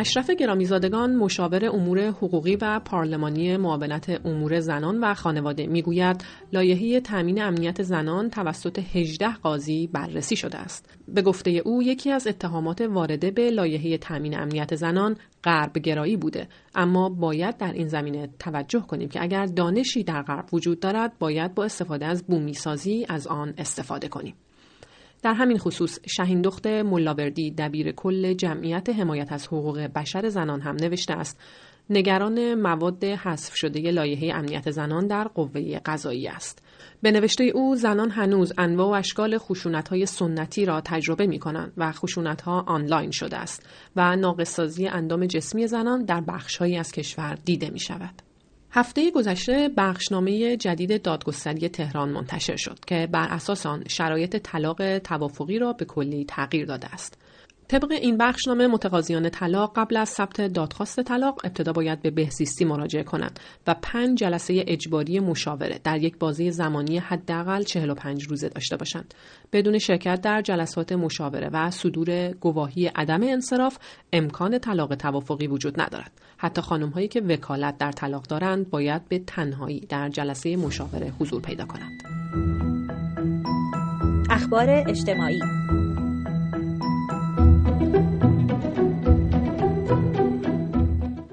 اشرف گرامیزادگان مشاور امور حقوقی و پارلمانی معاونت امور زنان و خانواده می‌گوید لایحه تامین امنیت زنان توسط 18 قاضی بررسی شده است. به گفته او یکی از اتهامات وارده به لایحه تامین امنیت زنان غرب گرایی بوده. اما باید در این زمینه توجه کنیم که اگر دانشی در غرب وجود دارد باید با استفاده از بومی سازی از آن استفاده کنیم. در همین خصوص شهین دخت ملاوردی دبیر کل جمعیت حمایت از حقوق بشر زنان هم نوشته است نگران مواد حذف شده لایحه امنیت زنان در قوه قضایی است. به نوشته او زنان هنوز انواع و اشکال های سنتی را تجربه می کنند و ها آنلاین شده است و ناقصازی اندام جسمی زنان در بخشهایی از کشور دیده می شود. هفته گذشته بخشنامه جدید دادگستری تهران منتشر شد که بر اساس آن شرایط طلاق توافقی را به کلی تغییر داده است. طبق این بخشنامه متقاضیان طلاق قبل از ثبت دادخواست طلاق ابتدا باید به بهزیستی مراجعه کنند و پنج جلسه اجباری مشاوره در یک بازه زمانی حداقل 45 روزه داشته باشند. بدون شرکت در جلسات مشاوره و صدور گواهی عدم انصراف امکان طلاق توافقی وجود ندارد. حتی خانم هایی که وکالت در طلاق دارند باید به تنهایی در جلسه مشاوره حضور پیدا کنند. اخبار اجتماعی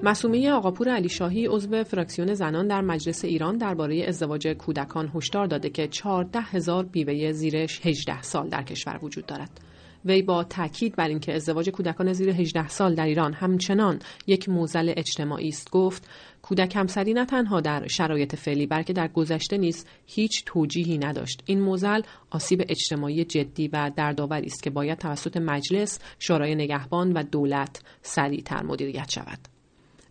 مسومه آقاپور علی شاهی عضو فراکسیون زنان در مجلس ایران درباره ازدواج کودکان هشدار داده که 14 هزار بیوه زیر 18 سال در کشور وجود دارد. وی با تاکید بر اینکه ازدواج کودکان زیر 18 سال در ایران همچنان یک موزل اجتماعی است گفت کودک همسری نه تنها در شرایط فعلی بلکه در گذشته نیز هیچ توجیهی نداشت این موزل آسیب اجتماعی جدی و دردآوری است که باید توسط مجلس شورای نگهبان و دولت سریعتر مدیریت شود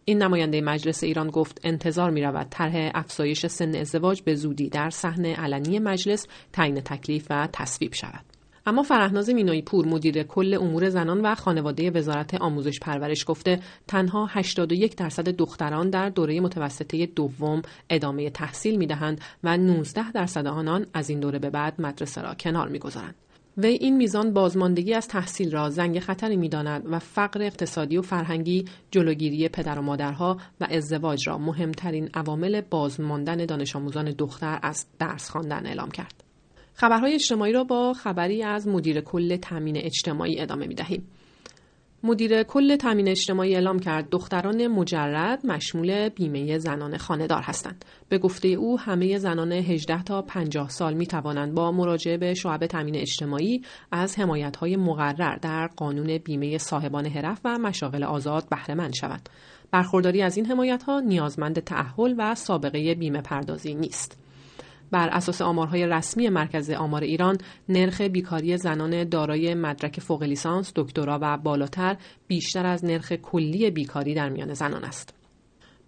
این نماینده مجلس ایران گفت انتظار می رود طرح افزایش سن ازدواج به زودی در صحنه علنی مجلس تعیین تکلیف و تصویب شود. اما فرهناز مینایی پور مدیر کل امور زنان و خانواده وزارت آموزش پرورش گفته تنها 81 درصد دختران در دوره متوسطه دوم ادامه تحصیل می دهند و 19 درصد آنان از این دوره به بعد مدرسه را کنار می گذارند. وی این میزان بازماندگی از تحصیل را زنگ خطری می‌داند و فقر اقتصادی و فرهنگی جلوگیری پدر و مادرها و ازدواج را مهمترین عوامل بازماندن دانش آموزان دختر از درس خواندن اعلام کرد. خبرهای اجتماعی را با خبری از مدیر کل تامین اجتماعی ادامه می دهیم. مدیر کل تامین اجتماعی اعلام کرد دختران مجرد مشمول بیمه زنان خانهدار هستند. به گفته او همه زنان 18 تا 50 سال می توانند با مراجعه به شعب تامین اجتماعی از حمایت های مقرر در قانون بیمه صاحبان حرف و مشاغل آزاد بهره مند شوند. برخورداری از این حمایت ها نیازمند تعهل و سابقه بیمه پردازی نیست. بر اساس آمارهای رسمی مرکز آمار ایران نرخ بیکاری زنان دارای مدرک فوق لیسانس، دکترا و بالاتر بیشتر از نرخ کلی بیکاری در میان زنان است.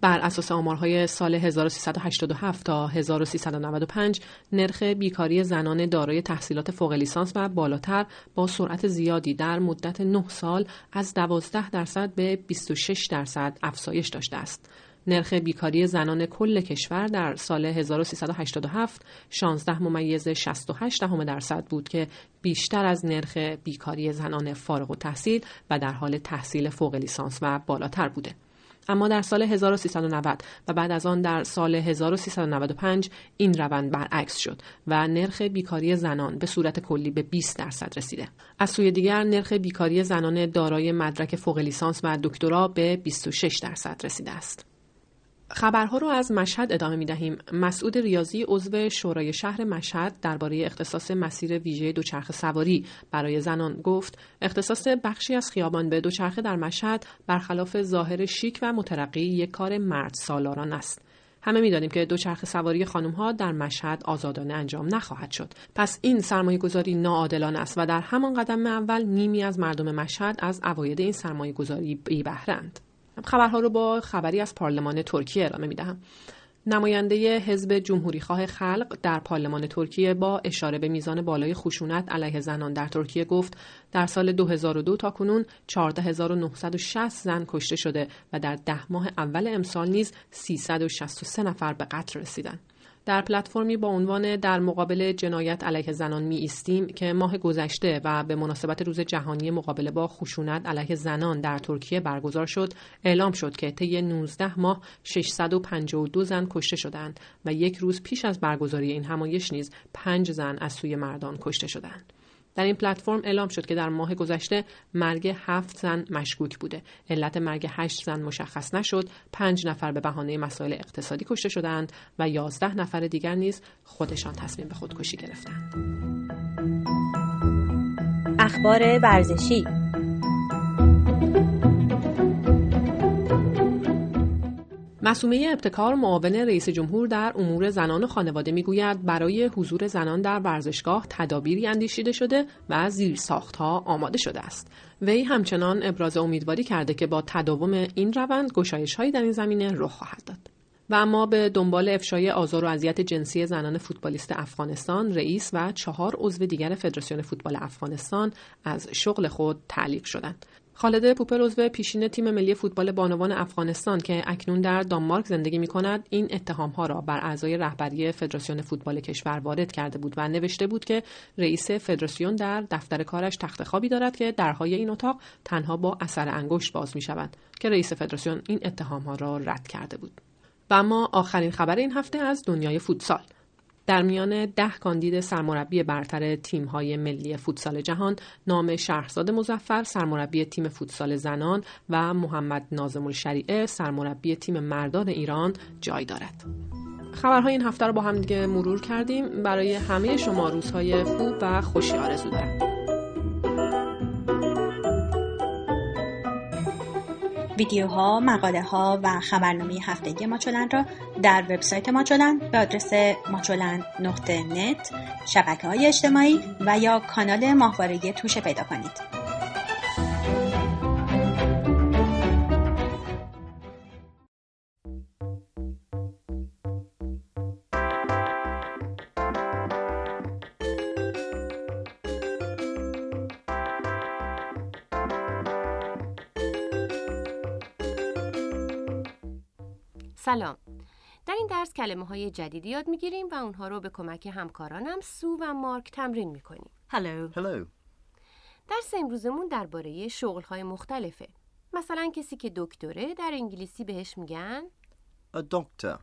بر اساس آمارهای سال 1387 تا 1395 نرخ بیکاری زنان دارای تحصیلات فوق لیسانس و بالاتر با سرعت زیادی در مدت 9 سال از 12 درصد به 26 درصد افزایش داشته است. نرخ بیکاری زنان کل کشور در سال 1387 16 ممیز 68 دهم درصد بود که بیشتر از نرخ بیکاری زنان فارغ و تحصیل و در حال تحصیل فوق لیسانس و بالاتر بوده. اما در سال 1390 و بعد از آن در سال 1395 این روند برعکس شد و نرخ بیکاری زنان به صورت کلی به 20 درصد رسیده. از سوی دیگر نرخ بیکاری زنان دارای مدرک فوق لیسانس و دکترا به 26 درصد رسیده است. خبرها رو از مشهد ادامه می دهیم. مسعود ریاضی عضو شورای شهر مشهد درباره اختصاص مسیر ویژه دوچرخه سواری برای زنان گفت اختصاص بخشی از خیابان به دوچرخه در مشهد برخلاف ظاهر شیک و مترقی یک کار مرد سالاران است. همه می‌دانیم که دوچرخه سواری خانم ها در مشهد آزادانه انجام نخواهد شد. پس این سرمایه گذاری ناعادلانه است و در همان قدم اول نیمی از مردم مشهد از عواید این سرمایه گذاری بهرند. خبرها رو با خبری از پارلمان ترکیه ارائه می دهم. نماینده حزب جمهوریخواه خلق در پارلمان ترکیه با اشاره به میزان بالای خشونت علیه زنان در ترکیه گفت در سال 2002 تا کنون 14960 زن کشته شده و در ده ماه اول امسال نیز 363 نفر به قتل رسیدند. در پلتفرمی با عنوان در مقابل جنایت علیه زنان می ایستیم که ماه گذشته و به مناسبت روز جهانی مقابله با خشونت علیه زنان در ترکیه برگزار شد اعلام شد که طی 19 ماه 652 زن کشته شدند و یک روز پیش از برگزاری این همایش نیز پنج زن از سوی مردان کشته شدند. در این پلتفرم اعلام شد که در ماه گذشته مرگ هفت زن مشکوک بوده. علت مرگ هشت زن مشخص نشد. پنج نفر به بهانه مسائل اقتصادی کشته شدند و یازده نفر دیگر نیز خودشان تصمیم به خودکشی گرفتند. اخبار ورزشی مسومه ابتکار معاون رئیس جمهور در امور زنان و خانواده می‌گوید برای حضور زنان در ورزشگاه تدابیری اندیشیده شده و زیرساختها آماده شده است. وی همچنان ابراز امیدواری کرده که با تداوم این روند گشایش هایی در این زمینه رخ خواهد داد. و اما به دنبال افشای آزار و اذیت جنسی زنان فوتبالیست افغانستان رئیس و چهار عضو دیگر فدراسیون فوتبال افغانستان از شغل خود تعلیق شدند خالد پوپر عضو پیشین تیم ملی فوتبال بانوان افغانستان که اکنون در دانمارک زندگی می کند این اتهام ها را بر اعضای رهبری فدراسیون فوتبال کشور وارد کرده بود و نوشته بود که رئیس فدراسیون در دفتر کارش تخت خوابی دارد که درهای این اتاق تنها با اثر انگشت باز می شود که رئیس فدراسیون این اتهام ها را رد کرده بود. و اما آخرین خبر این هفته از دنیای فوتسال. در میان ده کاندید سرمربی برتر تیم‌های ملی فوتسال جهان نام شهرزاد مزفر سرمربی تیم فوتسال زنان و محمد نازم الشریعه سرمربی تیم مردان ایران جای دارد. خبرهای این هفته رو با هم دیگه مرور کردیم برای همه شما روزهای خوب و خوشی آرزو دارم. ویدیوها، مقاله ها و خبرنامه هفتگی ماچولند را در وبسایت ماچولند به آدرس ماچولند نقطه شبکه های اجتماعی و یا کانال ماهواره توشه پیدا کنید. سلام در این درس کلمه های جدیدی یاد می‌گیریم و اونها رو به کمک همکارانم سو و مارک تمرین می‌کنیم Hello. Hello. درس امروزمون درباره شغل های مختلفه مثلا کسی که دکتره در انگلیسی بهش میگن A doctor.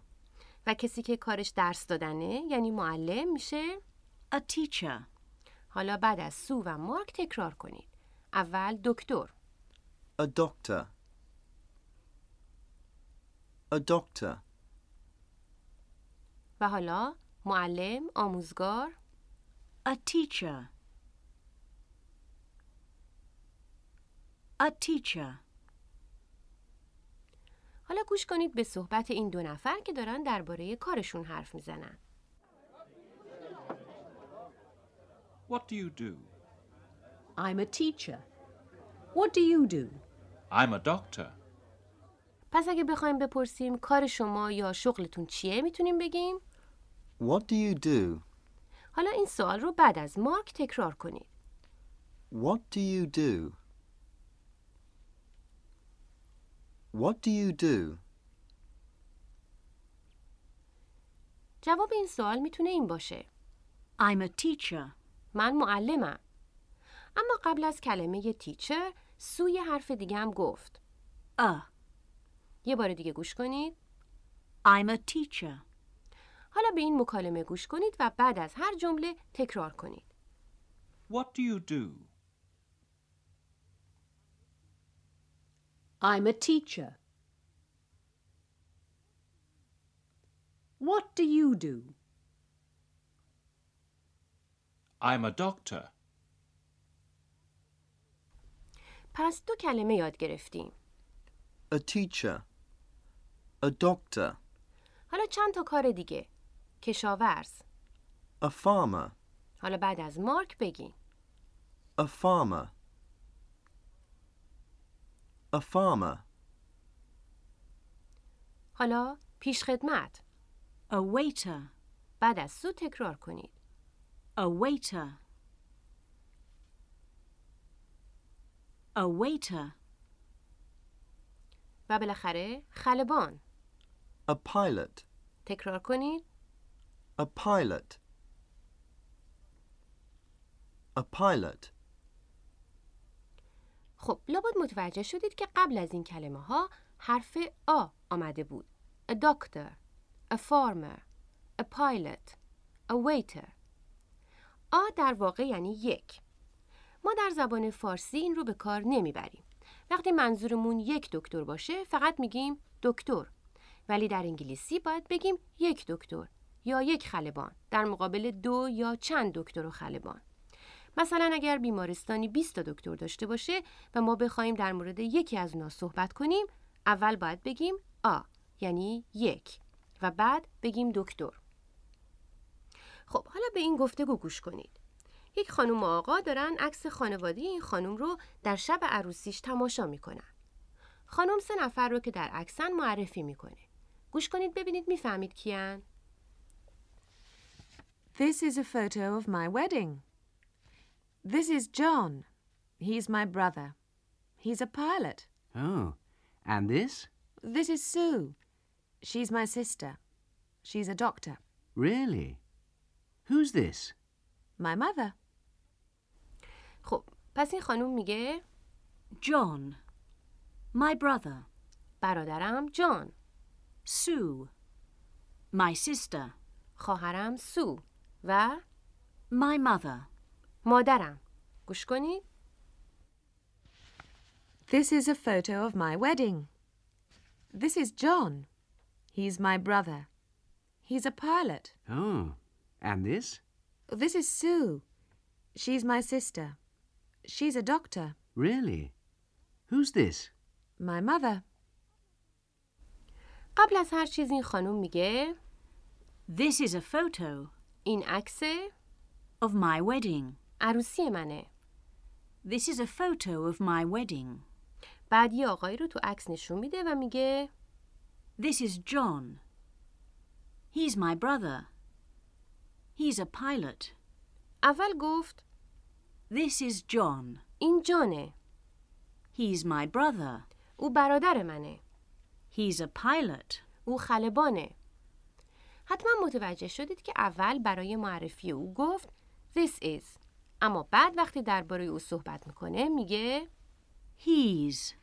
و کسی که کارش درس دادنه یعنی معلم میشه A teacher. حالا بعد از سو و مارک تکرار کنید اول دکتر A doctor. A doctor. و حالا معلم آموزگار A teacher. A teacher. حالا گوش کنید به صحبت این دو نفر که دارن درباره کارشون حرف می‌زنن What do you do? I'm a teacher. What do you do? I'm a doctor. پس اگه بخوایم بپرسیم کار شما یا شغلتون چیه می‌تونیم بگیم What do you do? حالا این سوال رو بعد از مارک تکرار کنید What do you do? What do you do? جواب این سوال می‌تونه این باشه I'm a teacher. من معلمم اما قبل از کلمه تیچر سوی حرف دیگه هم گفت A. یه بار دیگه گوش کنید I'm a teacher. حالا به این مکالمه گوش کنید و بعد از هر جمله تکرار کنید What do you do? I'm a teacher. What do you do? I'm a doctor. پس دو کلمه یاد گرفتیم A teacher. A doctor. حالا چند تا کار دیگه کشاورز A farmer. حالا بعد از مارک بگین A farmer. A farmer. حالا پیش خدمت A waiter. بعد از سو تکرار کنید A waiter. A waiter. و بالاخره خلبان A pilot. تکرار کنید. A pilot. A pilot. خب لابد متوجه شدید که قبل از این کلمه ها حرف آ آمده بود. A doctor. A farmer. A pilot. A waiter. آ در واقع یعنی یک. ما در زبان فارسی این رو به کار نمی‌بریم. وقتی منظورمون یک دکتر باشه فقط میگیم دکتر. ولی در انگلیسی باید بگیم یک دکتر یا یک خلبان. در مقابل دو یا چند دکتر و خلبان. مثلا اگر بیمارستانی 20 تا دکتر داشته باشه و ما بخوایم در مورد یکی از اونا صحبت کنیم اول باید بگیم آ یعنی یک و بعد بگیم دکتر. خب حالا به این گفتگو گوش کنید. یک خانم و آقا دارن عکس خانواده این خانم رو در شب عروسیش تماشا می‌کنن. خانم سه نفر رو که در عکسن معرفی می‌کنه. گوش کنید ببینید میفهمید کیان This is a photo of my wedding. This is John. He's my brother. He's a pilot. Oh, and this? This is Sue. She's my sister. She's a doctor. Really? Who's this? My mother. خب پس این خانوم میگه John. My brother. برادرم جان Sue. My sister. خواهرم سو و My mother. مادرم گوش کنید This is a photo of my wedding. This is John. He's my brother. He's a pilot. Oh, and this? This is Sue. She's my sister. She's a doctor. Really? Who's this? My mother. قبل از هر چیز این خانوم میگه This is a photo این عکس of my wedding. عروسی منه This is a photo of my wedding. بعد یه آقایی رو تو عکس نشون میده و میگه This is John. He's my brother. He's a pilot. اول گفت This is John. این جانه He's my brother. او برادر منه He's a pilot. او خلبانه حتما متوجه شدید که اول برای معرفی او گفت This is اما بعد وقتی درباره او صحبت می‌کنه میگه He's.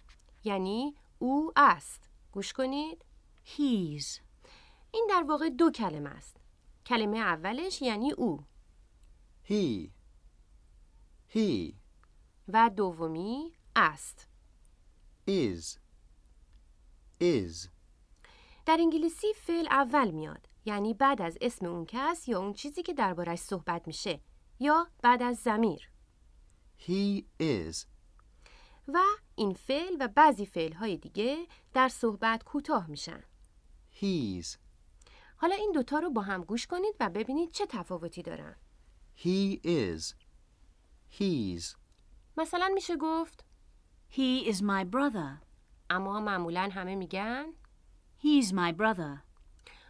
یعنی او است گوش کنید He's. این در واقع دو کلمه است کلمه اولش یعنی او He. He و دومی است is. Is. در انگلیسی فعل اول میاد یعنی بعد از اسم اون کس یا اون چیزی که دربارش صحبت میشه یا بعد از زمیر He is. و این فعل و بعضی فعل های دیگه در صحبت کوتاه میشن He's. حالا این دوتا رو با هم گوش کنید و ببینید چه تفاوتی دارن He is. He's. مثلا میشه گفت He is my brother. اما معمولا همه میگن He's my brother.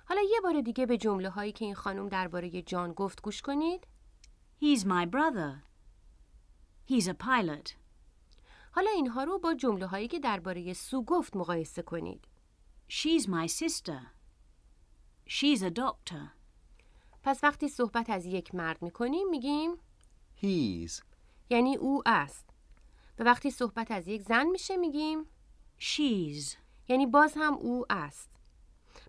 حالا یه بار دیگه به جمله هایی که این خانم درباره جان گفت گوش کنید He's my brother. He's a pilot. حالا اینها رو با جمله هایی که درباره سو گفت مقایسه کنید She's my sister. She's a doctor. پس وقتی صحبت از یک مرد می‌کنیم میگیم He's. یعنی او است و وقتی صحبت از یک زن میشه میگیم She's. یعنی باز هم او است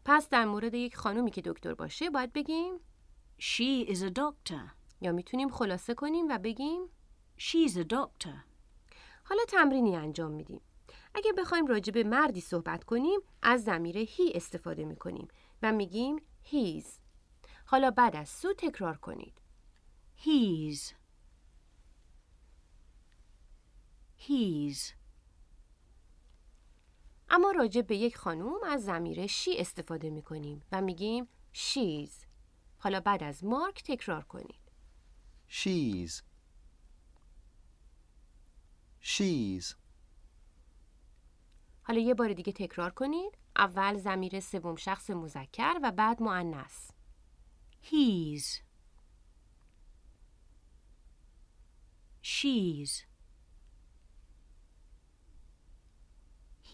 پس در مورد یک خانومی که دکتر باشه باید بگیم She is a doctor. یا می‌تونیم خلاصه کنیم و بگیم She's a doctor. حالا تمرینی انجام میدیم اگه بخوایم راجع به مردی صحبت کنیم از ضمیر هی استفاده می‌کنیم و میگیم he's حالا بعد از سو تکرار کنید He's. He's. اما راجع به یک خانوم از ضمیر شی استفاده می‌کنیم و میگیم she's حالا بعد از مارک تکرار کنید She's. She's. حالا یه بار دیگه تکرار کنید اول ضمیر سوم شخص مذکر و بعد مؤنث He's. She's.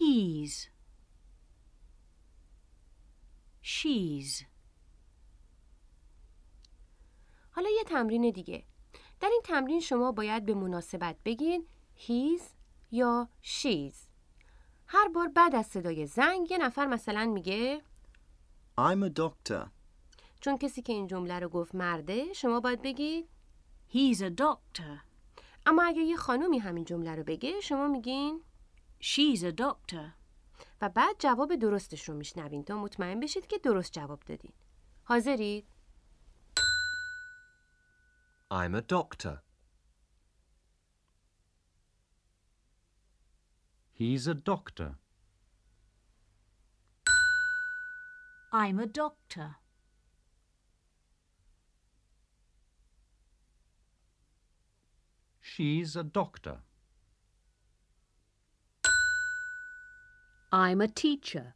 He's. She's. حالا یه تمرین دیگه در این تمرین شما باید به مناسبت بگین he's یا she's هر بار بعد از صدای زنگ یه نفر مثلا میگه I'm a doctor. چون کسی که این جمله رو گفت مرده شما باید بگید He's a doctor. اما اگه یه خانومی همین جمله رو بگه شما میگین She's a doctor. و بعد جواب درستش رو میشنوین تا مطمئن بشید که درست جواب دادین حاضرید؟ I'm a doctor. He's a doctor. I'm a doctor. She's a doctor. I'm a teacher.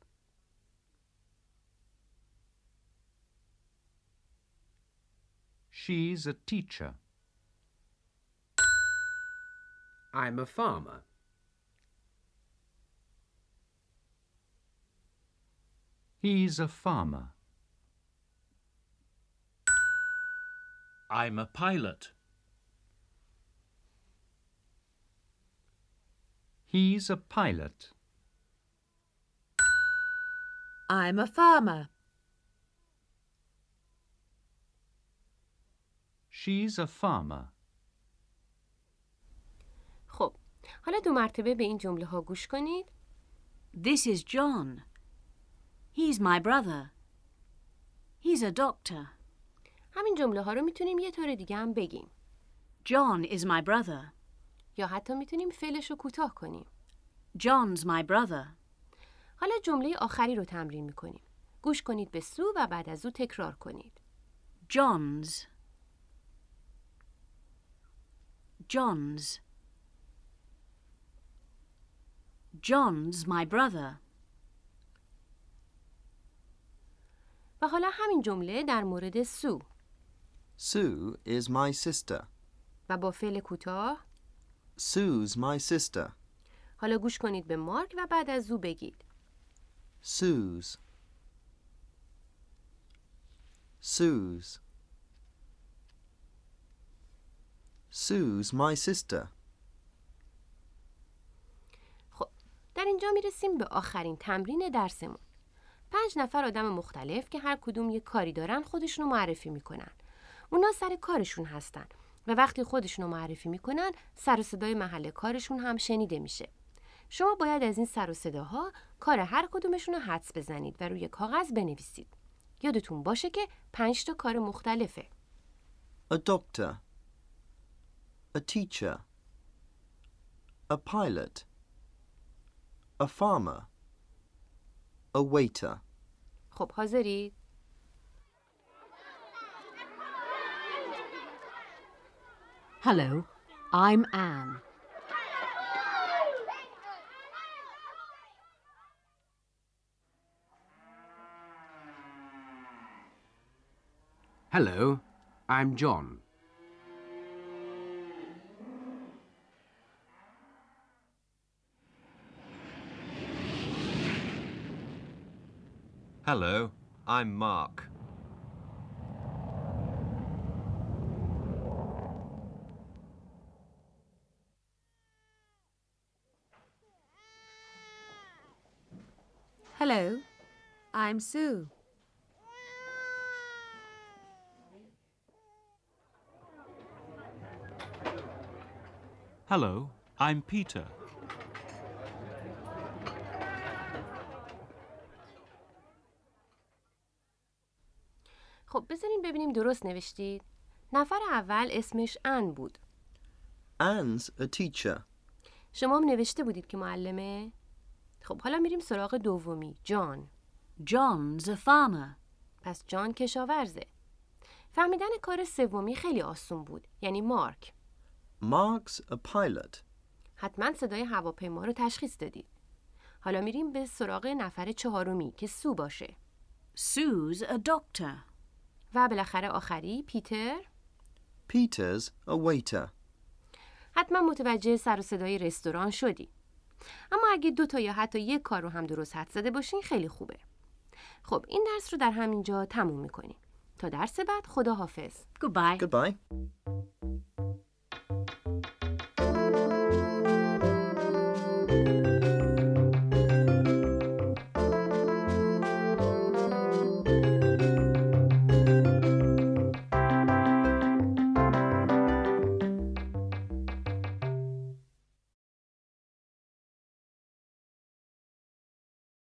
She's a teacher. I'm a farmer. He's a farmer. I'm a pilot. He's a pilot. I'm a farmer. She's a farmer. خب حالا دو مرتبه به این جمله ها گوش کنید This is John. He's my brother. He's a doctor. همین جمله ها رو می‌تونیم یه طور دیگه هم بگیم John is my brother. یا حتی می‌تونیم فعلش رو کوتاه کنیم John's my brother. حالا جمله آخری رو تمرین می‌کنیم گوش کنید به سو و بعد از او تکرار کنید John's. John's. John's my brother. و حالا همین جمله در مورد سو Sue is my sister. و با فعل کوتاه Sue's my sister. حالا گوش کنید به مارک و بعد از او بگید Sue's. Sue's. Sue's my sister. خب در اینجا می‌رسیم به آخرین تمرین درسمون پنج نفر آدم مختلف که هر کدوم یه کاری دارن خودشونو معرفی می‌کنن اونا سر کارشون هستن و وقتی خودشونو معرفی می‌کنن سر و صدای محل کارشون هم شنیده میشه شما باید از این سر و صداها کار هر کدومشون رو حدس بزنید و روی کاغذ بنویسید یادتون باشه که پنج تا کار مختلفه A doctor. A teacher. A pilot. A farmer. A waiter. خب حاضرید؟ Hello, I'm Anne. Hello, I'm John. Hello, I'm Mark. Hello, I'm Sue. Hello, I'm Peter. خب بذاریم ببینیم درست نوشتید نفر اول اسمش ان بود Anne's a teacher. شما هم نوشته بودید که معلمه؟ خب حالا میریم سراغ دومی جان John's a farmer. پس جان کشاورزه فهمیدن کار سومی خیلی آسون بود یعنی مارک Mark's a pilot. حتما صدای هواپیما رو تشخیص دادید حالا میریم به سراغ نفر چهارمی که سو باشه Sue's a doctor. و بالاخره آخری پیتر Peter's a waiter. حتما متوجه سر و صدای رستوران شدی اما اگه دو تا یا حتی یک کار رو هم درست حد زده باشین خیلی خوبه خب این درس رو در همینجا تموم می‌کنیم تا درس بعد خدا حافظ Goodbye. Goodbye.